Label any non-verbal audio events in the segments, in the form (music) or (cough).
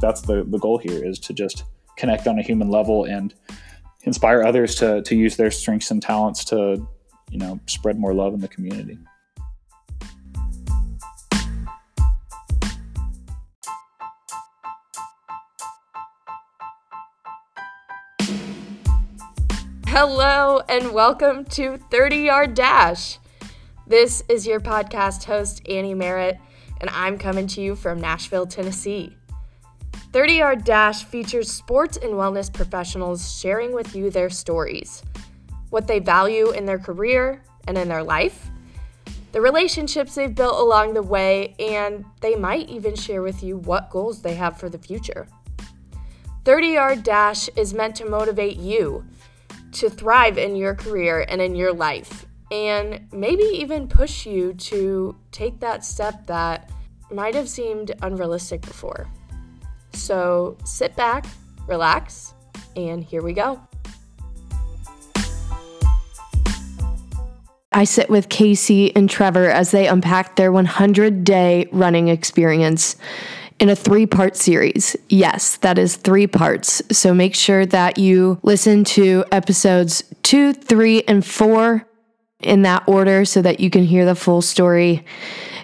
that's the, the goal here is to just connect on a human level and inspire others to, to use their strengths and talents to, you know, spread more love in the community. Hello, and welcome to 30 Yard Dash. This is your podcast host, Annie Merritt, and I'm coming to you from Nashville, Tennessee. 30 Yard Dash features sports and wellness professionals sharing with you their stories, what they value in their career and in their life, the relationships they've built along the way, and they might even share with you what goals they have for the future. 30 Yard Dash is meant to motivate you to thrive in your career and in your life, and maybe even push you to take that step that might have seemed unrealistic before. So sit back, relax, and here we go. I sit with Casey and Trevor as they unpack their 100 day running experience in a three part series. Yes, that is three parts. So make sure that you listen to episodes two, three, and four in that order so that you can hear the full story.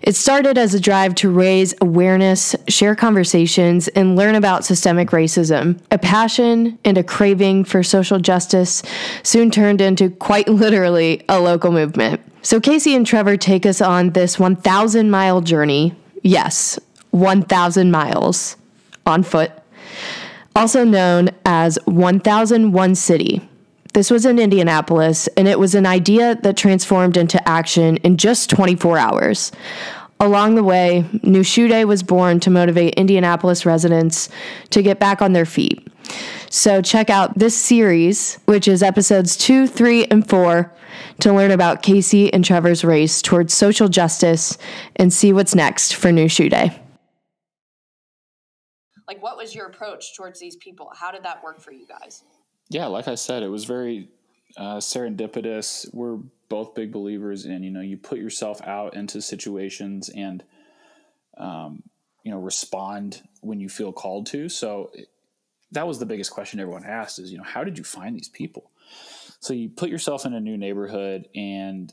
It started as a drive to raise awareness, share conversations, and learn about systemic racism. A passion and a craving for social justice soon turned into quite (laughs) literally a local movement. So, Casey and Trevor take us on this 1,000 mile journey. Yes, 1,000 miles on foot, also known as 1001 City. This was in Indianapolis, and it was an idea that transformed into action in just 24 hours. Along the way, New Shoe Day was born to motivate Indianapolis residents to get back on their feet. So, check out this series, which is episodes two, three, and four, to learn about Casey and Trevor's race towards social justice and see what's next for New Shoe Day. Like, what was your approach towards these people? How did that work for you guys? Yeah, like I said, it was very uh, serendipitous. We're both big believers in you know you put yourself out into situations and um, you know respond when you feel called to. So that was the biggest question everyone asked is you know how did you find these people? So you put yourself in a new neighborhood and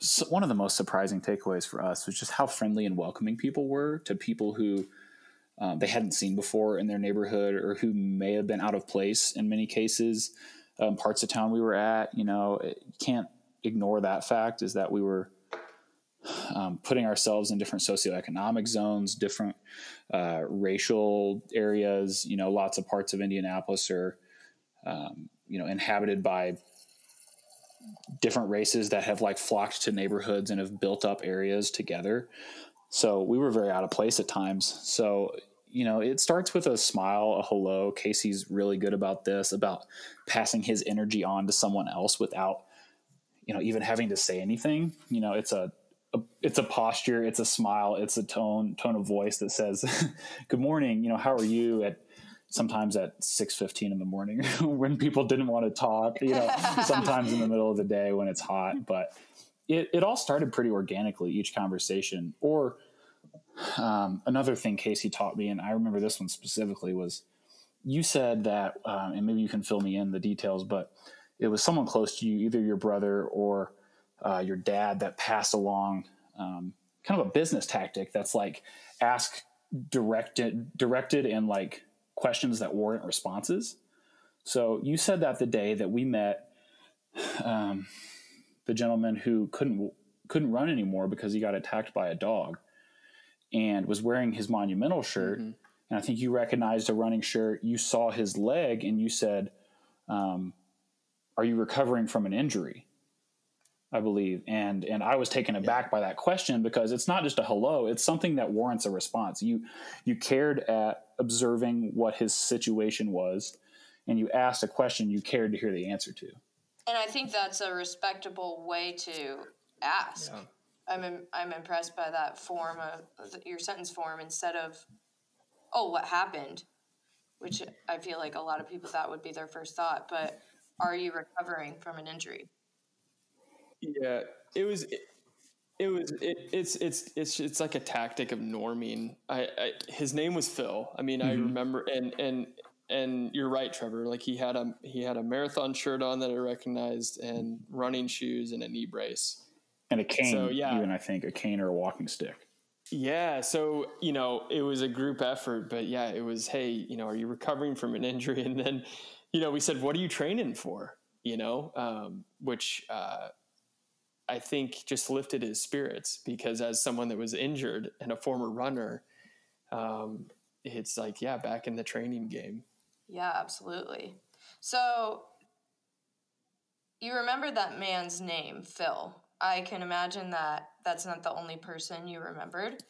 so one of the most surprising takeaways for us was just how friendly and welcoming people were to people who um, they hadn't seen before in their neighborhood or who may have been out of place in many cases. Um, parts of town we were at, you know, you can't ignore that fact is that we were um, putting ourselves in different socioeconomic zones, different uh, racial areas. You know, lots of parts of Indianapolis are, um, you know, inhabited by different races that have like flocked to neighborhoods and have built up areas together. So we were very out of place at times. So you know, it starts with a smile, a hello. Casey's really good about this, about passing his energy on to someone else without, you know, even having to say anything. You know, it's a, a it's a posture, it's a smile, it's a tone tone of voice that says, (laughs) "Good morning." You know, how are you? At sometimes at six fifteen in the morning (laughs) when people didn't want to talk. You know, (laughs) sometimes in the middle of the day when it's hot. But it it all started pretty organically. Each conversation or um, another thing Casey taught me, and I remember this one specifically, was you said that, um, and maybe you can fill me in the details, but it was someone close to you, either your brother or uh, your dad, that passed along um, kind of a business tactic that's like ask directed, directed, and like questions that warrant responses. So you said that the day that we met um, the gentleman who couldn't couldn't run anymore because he got attacked by a dog and was wearing his monumental shirt. Mm-hmm. And I think you recognized a running shirt. You saw his leg and you said, um, Are you recovering from an injury? I believe. And and I was taken aback yeah. by that question because it's not just a hello, it's something that warrants a response. You you cared at observing what his situation was and you asked a question you cared to hear the answer to. And I think that's a respectable way to ask. Yeah. I'm Im- I'm impressed by that form of your sentence form instead of, oh, what happened, which I feel like a lot of people that would be their first thought. But are you recovering from an injury? Yeah, it was. It, It was it, it's it's it's it's like a tactic of norming. I, I his name was Phil. I mean, mm-hmm. I remember and and and you're right, Trevor. Like he had a he had a marathon shirt on that I recognized, and running shoes and a knee brace, and a cane. So yeah, even I think a cane or a walking stick. Yeah, so you know it was a group effort, but yeah, it was. Hey, you know, are you recovering from an injury? (laughs) And then, you know, we said, what are you training for? You know, um, which uh, I think just lifted his spirits because as someone that was injured and a former runner, um, it's like yeah, back in the training game. Yeah, absolutely. So you remember that man's name, Phil. I can imagine that that's not the only person you remembered.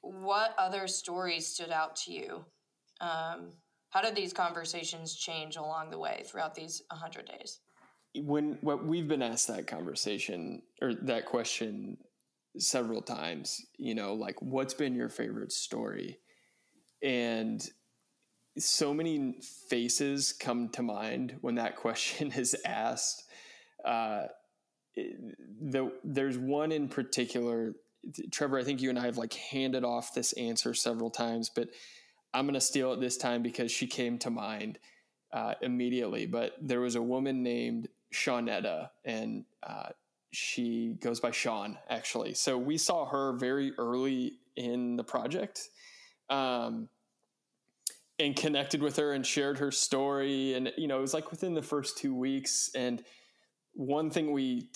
What other stories stood out to you? Um, how did these conversations change along the way throughout these 100 days? When what we've been asked that conversation or that question several times, you know, like what's been your favorite story? And so many faces come to mind when that (laughs) question is asked. Uh, the, there's one in particular, Trevor. I think you and I have like handed off this answer several times, but I'm going to steal it this time because she came to mind uh, immediately. But there was a woman named Shawnetta, and uh, she goes by Sean actually. So we saw her very early in the project. Um, and connected with her and shared her story. And, you know, it was like within the first two weeks. And one thing we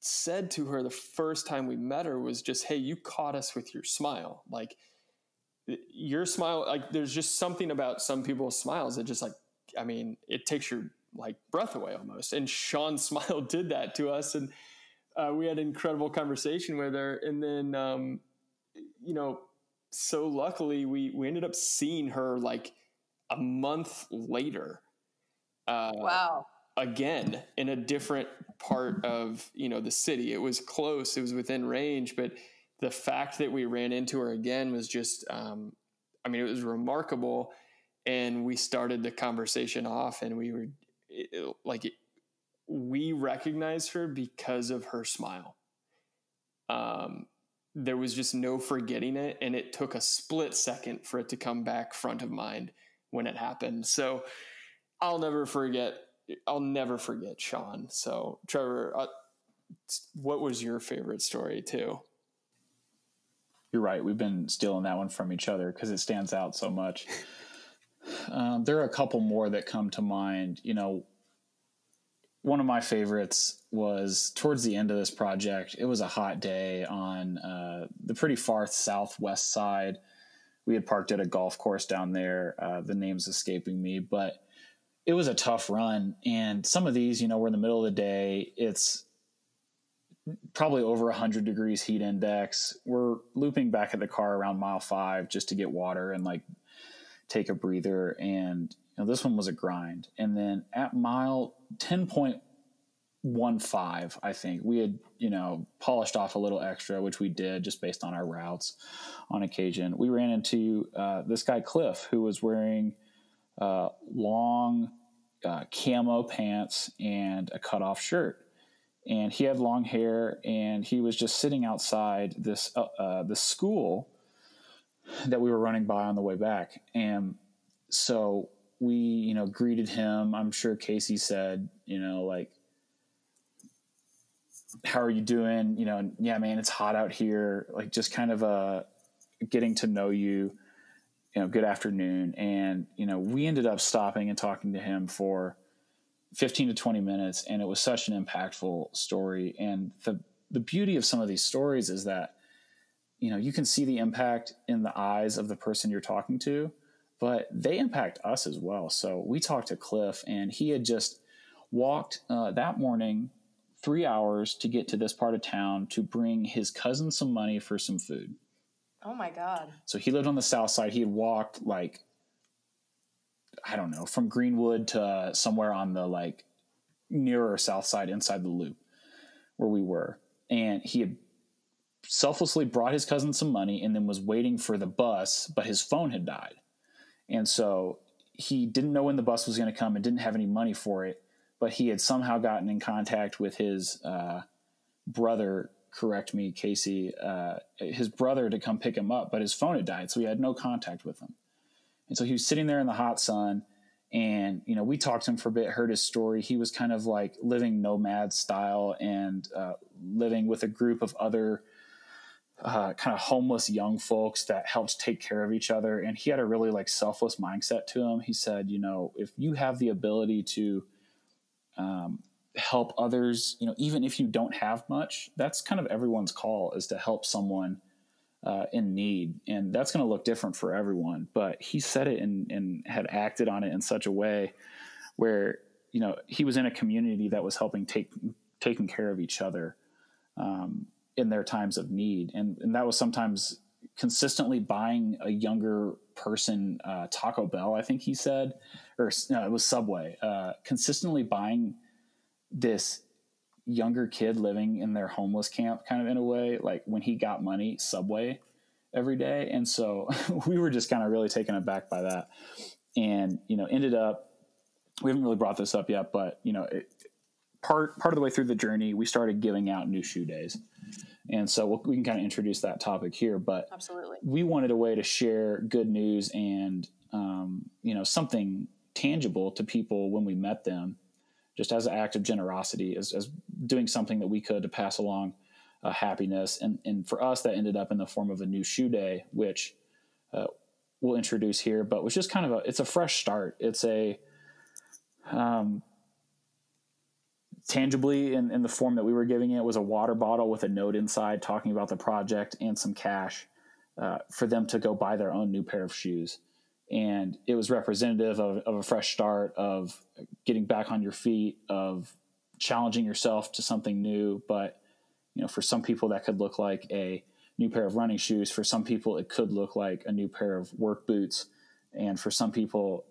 said to her the first time we met her was just, Hey, you caught us with your smile. Like your smile, like there's just something about some people's smiles that just like, I mean, it takes your like breath away almost. And Sean's (laughs) smile did that to us. And uh, we had an incredible conversation with her. And then, um, you know, so luckily we, we ended up seeing her like a month later. Uh, wow. Again, in a different part of you know the city, it was close, it was within range, but the fact that we ran into her again was just, um, I mean, it was remarkable. And we started the conversation off, and we were it, like, it, we recognized her because of her smile. Um, there was just no forgetting it, and it took a split second for it to come back front of mind when it happened. So I'll never forget. I'll never forget Sean. So Trevor, uh, what was your favorite story too? You're right. We've been stealing that one from each other because it stands out so much. (laughs) Um, there are a couple more that come to mind. You know, one of my favorites was towards the end of this project. It was a hot day on uh, the pretty far southwest side we had parked at a golf course down there. Uh, the name's escaping me, but it was a tough run. And some of these, you know, we're in the middle of the day. It's probably over 100 degrees heat index. We're looping back at the car around mile five just to get water and like take a breather. And you know, this one was a grind. And then at mile 10.15, I think we had, you know, polished off a little extra, which we did just based on our routes on occasion. We ran into uh, this guy Cliff who was wearing uh, long uh, camo pants and a cutoff shirt, and he had long hair, and he was just sitting outside this uh, uh, the school that we were running by on the way back, and so we you know greeted him. I'm sure Casey said you know like how are you doing? You know, yeah, man, it's hot out here. Like just kind of a getting to know you, you know, good afternoon. And, you know, we ended up stopping and talking to him for 15 to 20 minutes. And it was such an impactful story. And the, the beauty of some of these stories is that, you know, you can see the impact in the eyes of the person you're talking to, but they impact us as well. So we talked to Cliff and he had just walked uh, that morning three hours to get to this part of town to bring his cousin some money for some food. Oh my God. So he lived on the south side. He had walked like, I don't know, from Greenwood to somewhere on the like nearer south side inside the loop where we were. And he had selflessly brought his cousin some money and then was waiting for the bus, but his phone had died. And so he didn't know when the bus was going to come and didn't have any money for it, but he had somehow gotten in contact with his uh, brother correct me, Casey, uh, his brother to come pick him up, but his phone had died, so he had no contact with him. And so he was sitting there in the hot sun, and you know we talked to him for a bit, heard his story. He was kind of like living nomad style and uh, living with a group of other uh, kind of homeless young folks that helped take care of each other. And he had a really like selfless mindset to him. He said, you know, if you have the ability to um, help others, you know, even if you don't have much, that's kind of everyone's call is to help someone uh, in need. And that's going to look different for everyone. But he said it and, and had acted on it in such a way where, you know, he was in a community that was helping take, taking care of each other um, in their times of need. And, and that was sometimes consistently buying a younger person uh, Taco Bell, I think he said, or no, it was Subway, uh, consistently buying this younger kid living in their homeless camp kind of in a way like when he got money subway every day. And so (laughs) we were just kind of really taken aback by that. And you know ended up we haven't really brought this up yet but you know it, part part of the way through the journey we started giving out new shoe days. And so we'll, we can kind of introduce that topic here but absolutely. we wanted a way to share good news and um, you know something tangible to people when we met them just as an act of generosity, as, as doing something that we could to pass along uh, happiness. And, and for us, that ended up in the form of a new shoe day, which uh, we'll introduce here, but was just kind of a, it's a fresh start. It's a, um, tangibly in, in the form that we were giving it was a water bottle with a note inside talking about the project and some cash uh, for them to go buy their own new pair of shoes and it was representative of, of, a fresh start of getting back on your feet of challenging yourself to something new. But you know for some people that could look like a new pair of running shoes. For some people it could look like a new pair of work boots. And for some people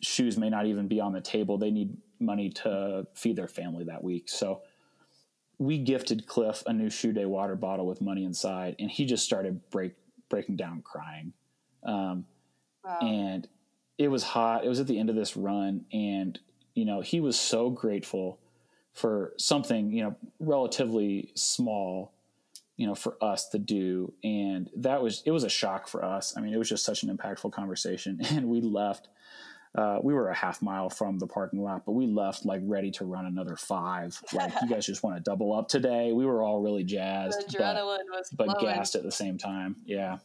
shoes may not even be on the table. They need money to feed their family that week. So we gifted cliff a new shoe day water bottle with money inside and he just started break breaking down crying. Um, Wow. And it was hot. It was at the end of this run. And, you know, he was so grateful for something, you know, relatively small, you know, for us to do. And that was, it was a shock for us. I mean, it was just such an impactful conversation. (laughs) And we left. Uh, we were a half mile from the parking lot, but we left like ready to run another five. (laughs) Like, you guys just want to double up today. We were all really jazzed, the adrenaline but, was but gassed at the same time. Yeah.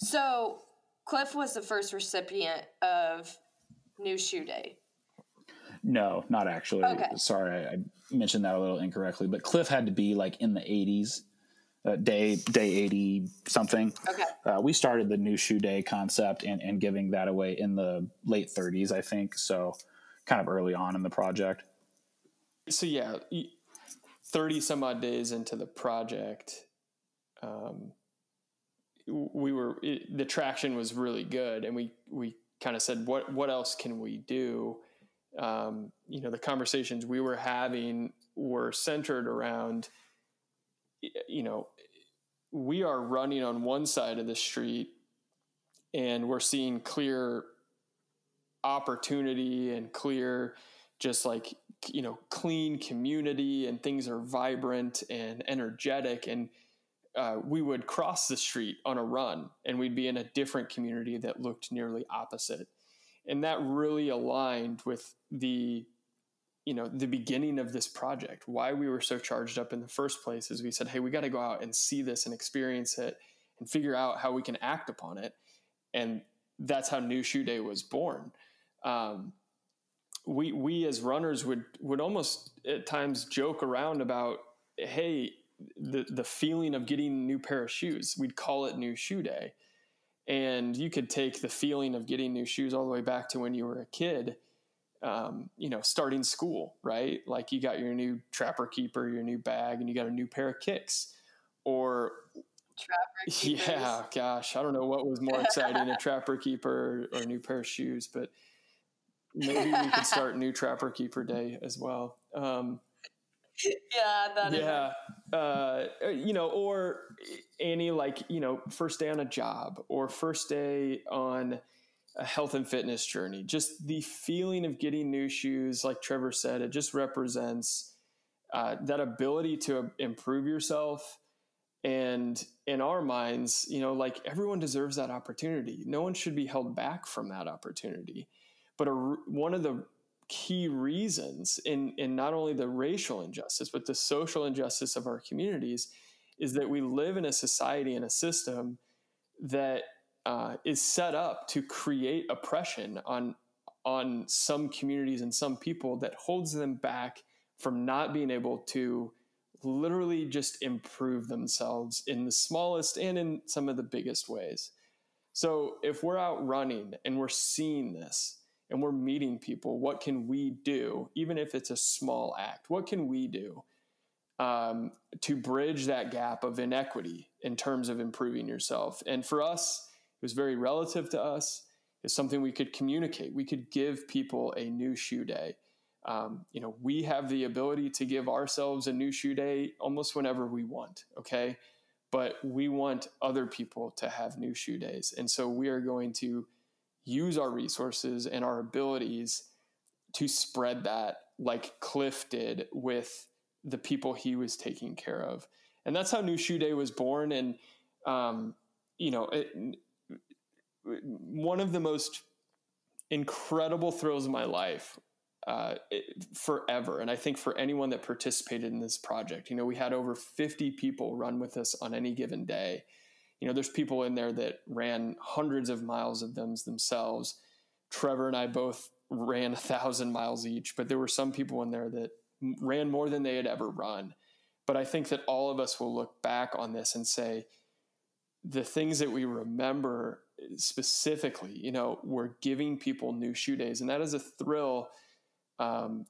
So Cliff was the first recipient of New Shoe Day. No, not actually. Okay. Sorry, I, I, mentioned that a little incorrectly. But Cliff had to be like in the '80s, uh, day day eighty something. Okay. Uh, we started the New Shoe Day concept and, and giving that away in the late 30s, I think. So, kind of early on in the project. So yeah, thirty some odd days into the project. Um, we were it, the traction was really good, and we we kind of said, what what else can we do? Um, you know, the conversations we were having were centered around, you know, we are running on one side of the street, and we're seeing clear opportunity and clear, just like you know, clean community, and things are vibrant and energetic and uh, we would cross the street on a run and we'd be in a different community that looked nearly opposite. And that really aligned with the you know the beginning of this project. Why we were so charged up in the first place is we said hey we got to go out and see this and experience it and figure out how we can act upon it. And that's how new shoe day was born. Um, we we as runners would would almost at times joke around about hey the the feeling of getting a new pair of shoes. We'd call it new shoe day. And you could take the feeling of getting new shoes all the way back to when you were a kid, um, you know, starting school, right? Like you got your new trapper keeper, your new bag, and you got a new pair of kicks. Or Trapper (laughs) yeah, gosh, I don't know what was more exciting, a trapper keeper or a new pair of shoes, but maybe we could start new trapper keeper day as well. Um, (laughs) yeah, that yeah. Uh, you know, or any like you know, first day on a job or first day on a health and fitness journey. Just the feeling of getting new shoes, like Trevor said, it just represents uh, that ability to improve yourself. And in our minds, you know, like everyone deserves that opportunity. No one should be held back from that opportunity. But a, one of the key reasons in, in not only the racial injustice, but the social injustice of our communities is that we live in a society and a system that uh, is set up to create oppression on on some communities and some people that holds them back from not being able to literally just improve themselves in the smallest and in some of the biggest ways. So if we're out running and we're seeing this and we're meeting people, what can we do, even if it's a small act? What can we do um, to bridge that gap of inequity in terms of improving yourself? And for us, it was very relative to us. It's something we could communicate. We could give people a new shoe day. Um, you know, we have the ability to give ourselves a new shoe day almost whenever we want. Okay. But we want other people to have new shoe days. And so we are going to use our resources and our abilities to spread that like Cliff did with the people he was taking care of. And that's how New Shoe Day was born. And, um, you know, it, one of the most incredible thrills of my life uh, it, forever. And I think for anyone that participated in this project, you know, we had over 50 people run with us on any given day. You know, there's people in there that ran hundreds of miles of them themselves. Trevor and I both ran a thousand miles each, but there were some people in there that ran more than they had ever run. But I think that all of us will look back on this and say, the things that we remember specifically, you know, we're giving people new shoe days. And that is a thrill um,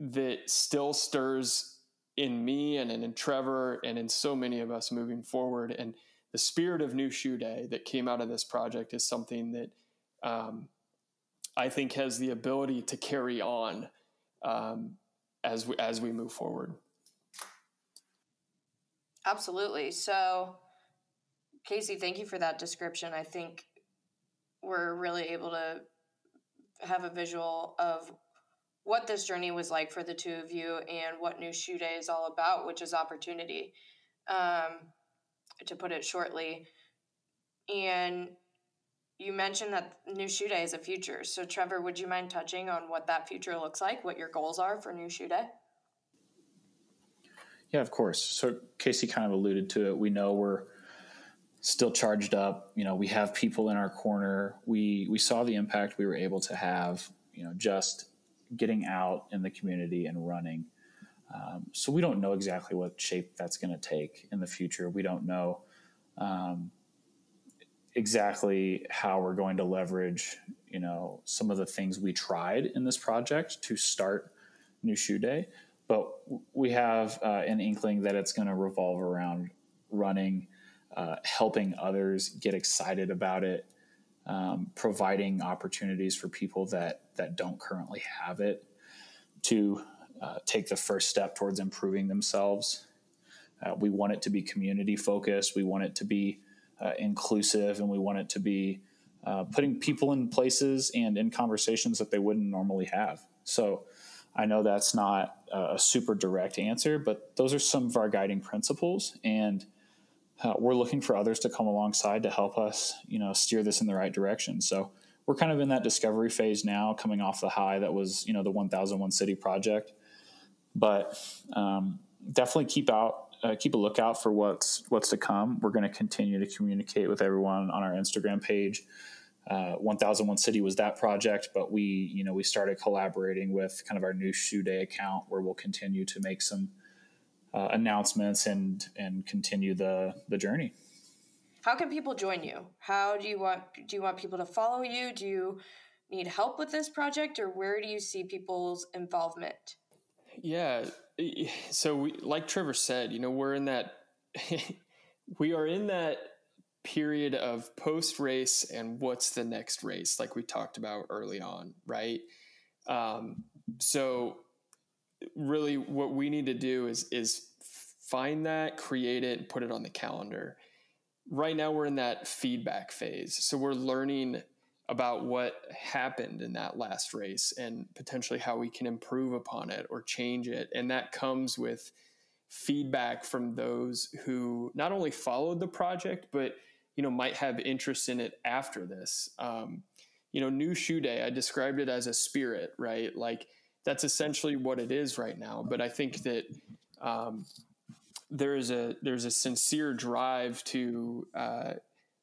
that still stirs in me and in Trevor and in so many of us moving forward. And the spirit of New Shoe Day that came out of this project is something that um, I think has the ability to carry on um, as we, as we move forward. Absolutely. So, Casey, thank you for that description. I think we're really able to have a visual of what this journey was like for the two of you and what New Shoe Day is all about, which is opportunity, um, to put it shortly. And you mentioned that New Shoe Day is a future. So, Trevor, would you mind touching on what that future looks like, what your goals are for New Shoe Day? Yeah, of course. So, Casey kind of alluded to it. We know we're still charged up. You know, we have people in our corner. We we saw the impact we were able to have. You know, just getting out in the community and running. Um, so we don't know exactly what shape that's going to take in the future. We don't know um, exactly how we're going to leverage, you know, some of the things we tried in this project to start New Shoe Day. But we have uh, an inkling that it's going to revolve around running, uh, helping others get excited about it, um, providing opportunities for people that that don't currently have it to uh, take the first step towards improving themselves. Uh, we want it to be community focused. We want it to be uh, inclusive, and we want it to be uh, putting people in places and in conversations that they wouldn't normally have. So. I know that's not a super direct answer, but those are some of our guiding principles, and uh, we're looking for others to come alongside to help us, you know, steer this in the right direction. So we're kind of in that discovery phase now, coming off the high that was, you know, the 1001 City project. But um, definitely keep out, uh, keep a lookout for what's what's to come. We're going to continue to communicate with everyone on our Instagram page. Uh, 1001 City was that project, but we, you know, we started collaborating with kind of our new shoe day account where we'll continue to make some uh, announcements and and continue the the journey. How can people join you? How do you want do you want people to follow you? Do you need help with this project, or where do you see people's involvement? Yeah, so we, like Trevor said, you know, we're in that (laughs) we are in that period of post race and what's the next race, like we talked about early on, right? Um, so really what we need to do is is find that, create it, put it on the calendar. Right now we're in that feedback phase. So we're learning about what happened in that last race and potentially how we can improve upon it or change it. And that comes with feedback from those who not only followed the project, but you know might have interest in it after this. Um, you know, New Shoe Day, I described it as a spirit, right? Like that's essentially what it is right now. But I think that um, there is a there's a sincere drive to uh,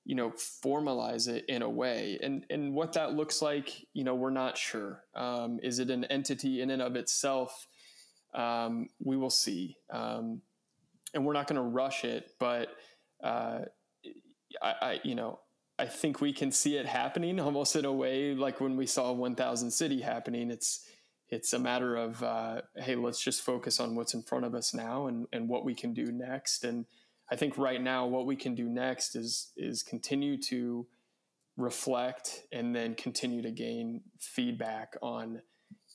you know formalize it in a way. And and what that looks like you know we're not sure. Um, is it an entity in and of itself? Um, we will see. Um, and we're not going to rush it but uh, I, I, you know i think we can see it happening almost in a way like when we saw 1000 city happening. It's it's a matter of uh, hey let's just focus on what's in front of us now and, and what we can do next. And I think right now what we can do next is is continue to reflect and then continue to gain feedback on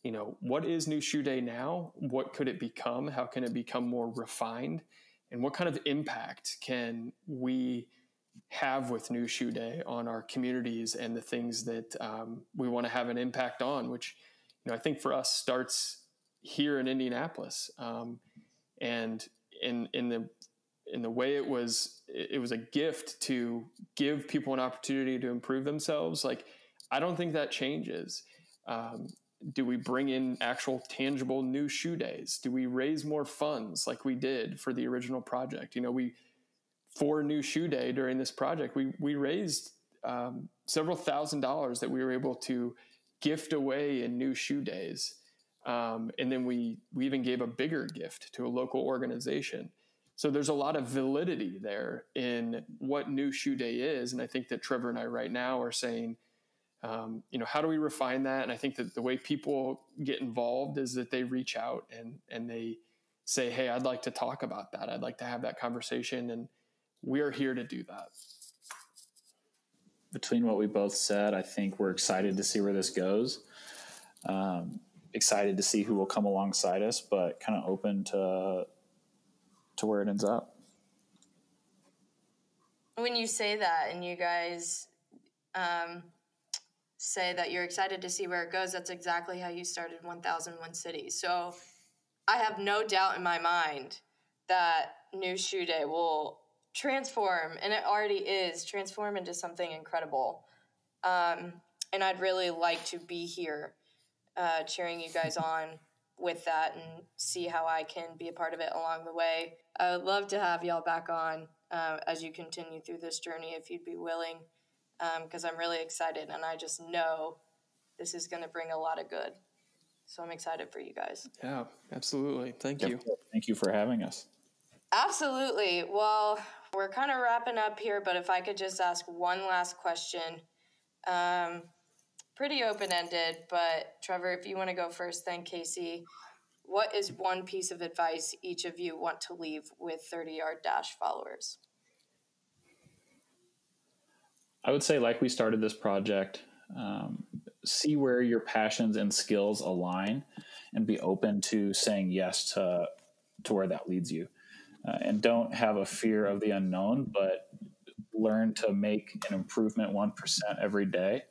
you know what is new shoe day now? What could it become? How can it become more refined? And what kind of impact can we have with new shoe day on our communities and the things that um, we want to have an impact on which you know i think for us starts here in indianapolis. Um, and in in the in the way it was it was a gift to give people an opportunity to improve themselves like i don't think that changes. Um, do we bring in actual tangible new shoe days? Do we raise more funds like we did for the original project? You know we for new shoe day during this project we we raised um, several thousand dollars that we were able to gift away in new shoe days. Um, and then we we even gave a bigger gift to a local organization so there's a lot of validity there in what New Shoe Day is, and I think that Trevor and I right now are saying, um, you know, how do we refine that? And I think that the way people get involved is that they reach out and and they say, hey, I'd like to talk about that. I'd like to have that conversation, and we are here to do that. Between what we both said, I think we're excited to see where this goes. Um, excited to see who will come alongside us, but kind of open to to where it ends up. When you say that and you guys um, say that you're excited to see where it goes, that's exactly how you started 1001 Cities. So I have no doubt in my mind that New Shoe Day will transform, and it already is, transform into something incredible. Um, and I'd really like to be here uh, cheering you guys on with that and see how I can be a part of it along the way. I would love to have y'all back on uh, as you continue through this journey if you'd be willing, because um, I'm really excited and I just know this is going to bring a lot of good. So I'm excited for you guys. Yeah, absolutely. Thank yep. you. Thank you for having us. Absolutely. Well, we're kind of wrapping up here, but if I could just ask one last question. Um, pretty open ended, but Trevor, if you want to go first, then Casey, what is one piece of advice each of you want to leave with 30 yard dash followers? I would say, like we started this project, um, see where your passions and skills align and be open to saying yes to, to where that leads you. Uh, and don't have a fear of the unknown, but learn to make an improvement 1% every day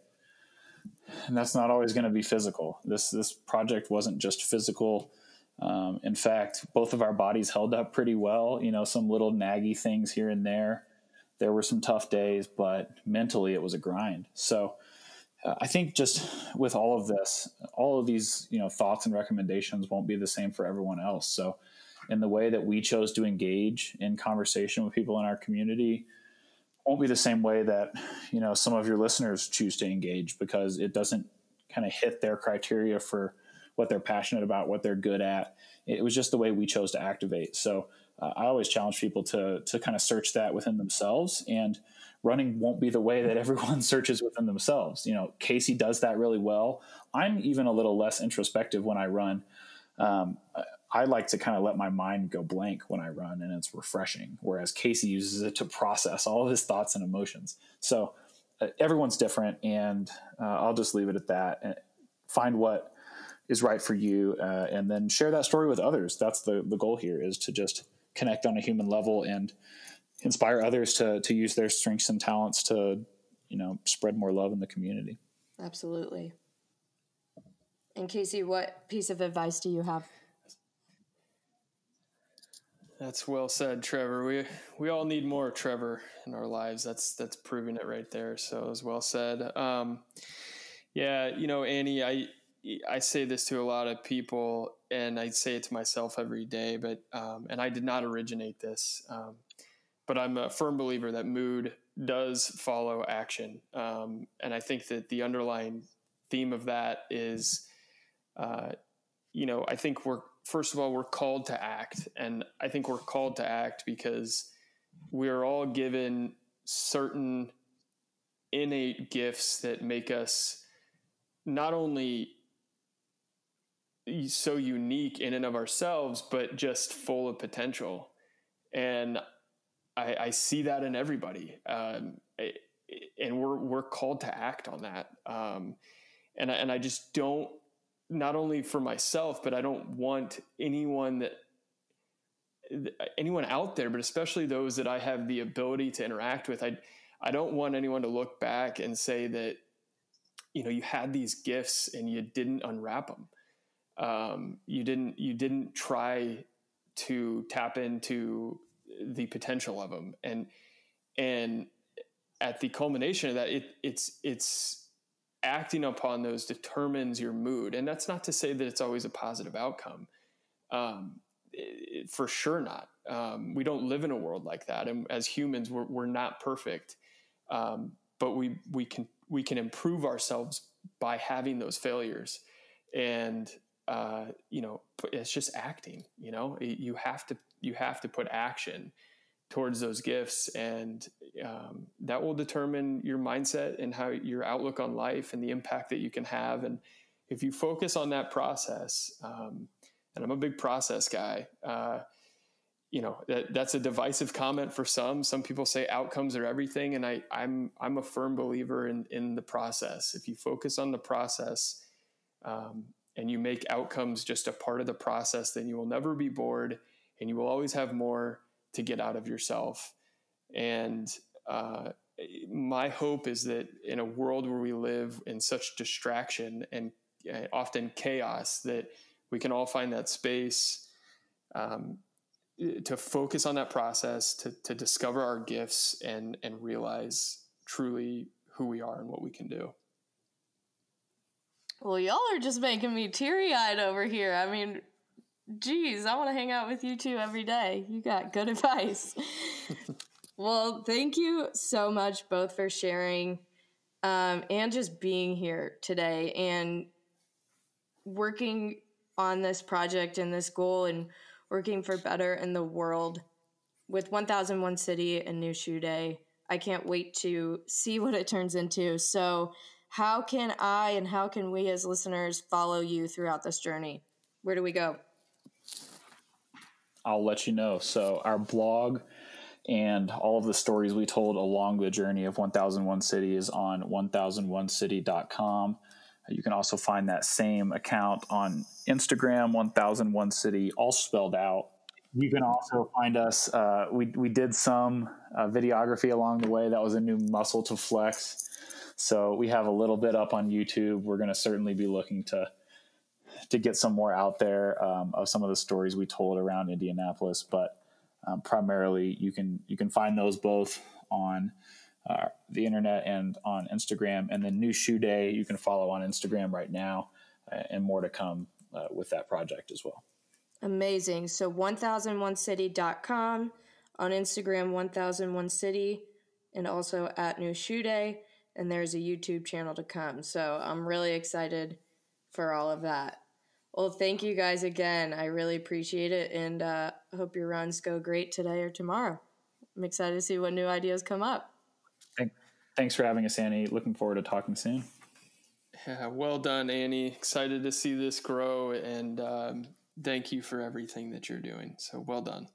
and that's not always going to be physical. This this project wasn't just physical. Um, in fact, both of our bodies held up pretty well. You know, some little naggy things here and there. There were some tough days, but mentally it was a grind. So uh, I think just with all of this, all of these you know thoughts and recommendations won't be the same for everyone else. So in the way that we chose to engage in conversation with people in our community won't be the same way that you know some of your listeners choose to engage because it doesn't kind of hit their criteria for what they're passionate about, what they're good at. It was just the way we chose to activate. So uh, I always challenge people to to kind of search that within themselves and running won't be the way that (laughs) everyone searches within themselves. You know, Casey does that really well. I'm even a little less introspective when I run. Um, I like to kind of let my mind go blank when I run and it's refreshing. Whereas Casey uses it to process all of his thoughts and emotions. So uh, everyone's different, and uh, I'll just leave it at that. And find what is right for you, uh, and then share that story with others. That's the the goal here is to just connect on a human level and inspire others to to use their strengths and talents to you know spread more love in the community. Absolutely. And Casey, what piece of advice do you have? That's well said, Trevor. We we all need more Trevor in our lives. That's that's proving it right there. So it was well said. Um, yeah, you know, Annie, I I say this to a lot of people, and I say it to myself every day. But um, and I did not originate this, um, but I'm a firm believer that mood does follow action, um, and I think that the underlying theme of that is, uh, you know, I think we're first of all we're called to act, and I think we're called to act because we're all given certain innate gifts that make us not only so unique in and of ourselves, but just full of potential. And I, I see that in everybody. Um, and we're, we're called to act on that. Um, and and I just don't, not only for myself, but I don't want anyone that, anyone out there, but especially those that I have the ability to interact with. I, I don't want anyone to look back and say that, you know, you had these gifts and you didn't unwrap them um, you didn't you didn't try to tap into the potential of them and and at the culmination of that it it's it's acting upon those determines your mood. And that's not to say that it's always a positive outcome. Um, it, for sure not. Um, we don't live in a world like that. And as humans we're, we're not perfect. Um, but we we can we can improve ourselves by having those failures. And uh, you know, it's just acting. You know, you have to you have to put action towards those gifts, and um, that will determine your mindset and how your outlook on life and the impact that you can have. And if you focus on that process, um, and I'm a big process guy. Uh, you know that, that's a divisive comment for some. Some people say outcomes are everything, and I, I'm I'm a firm believer in in the process. If you focus on the process, um, and you make outcomes just a part of the process, then you will never be bored and you will always have more to get out of yourself. And uh, my hope is that in a world where we live in such distraction and often chaos, that we can all find that space um, to focus on that process, to, to discover our gifts and, and realize truly who we are and what we can do. Well, y'all are just making me teary eyed over here. I mean, geez, I want to hang out with you two every day. You got good advice. (laughs) well, thank you so much both for sharing um, and just being here today and working on this project and this goal and working for better in the world with 1001 City and New Shoe Day. I can't wait to see what it turns into. So, how can I and how can we as listeners follow you throughout this journey? Where do we go? I'll let you know. So, our blog and all of the stories we told along the journey of 1001 City is on 1001city.com. You can also find that same account on Instagram, 1001 City, all spelled out. You can also find us. Uh, we, we did some uh, videography along the way. That was a new muscle to flex. So we have a little bit up on YouTube. We're going to certainly be looking to to get some more out there um, of some of the stories we told around Indianapolis. But um, primarily, you can you can find those both on uh, the internet and on Instagram. And then New Shoe Day, you can follow on Instagram right now, uh, and more to come uh, with that project as well. Amazing. So 1001city.com on Instagram, 1001city, and also at New Shoe Day and there's a YouTube channel to come. So I'm really excited for all of that. Well, thank you guys again. I really appreciate it and uh, hope your runs go great today or tomorrow. I'm excited to see what new ideas come up. Thanks for having us, Annie. Looking forward to talking soon. Yeah, well done, Annie. Excited to see this grow and um, thank you for everything that you're doing. So well done.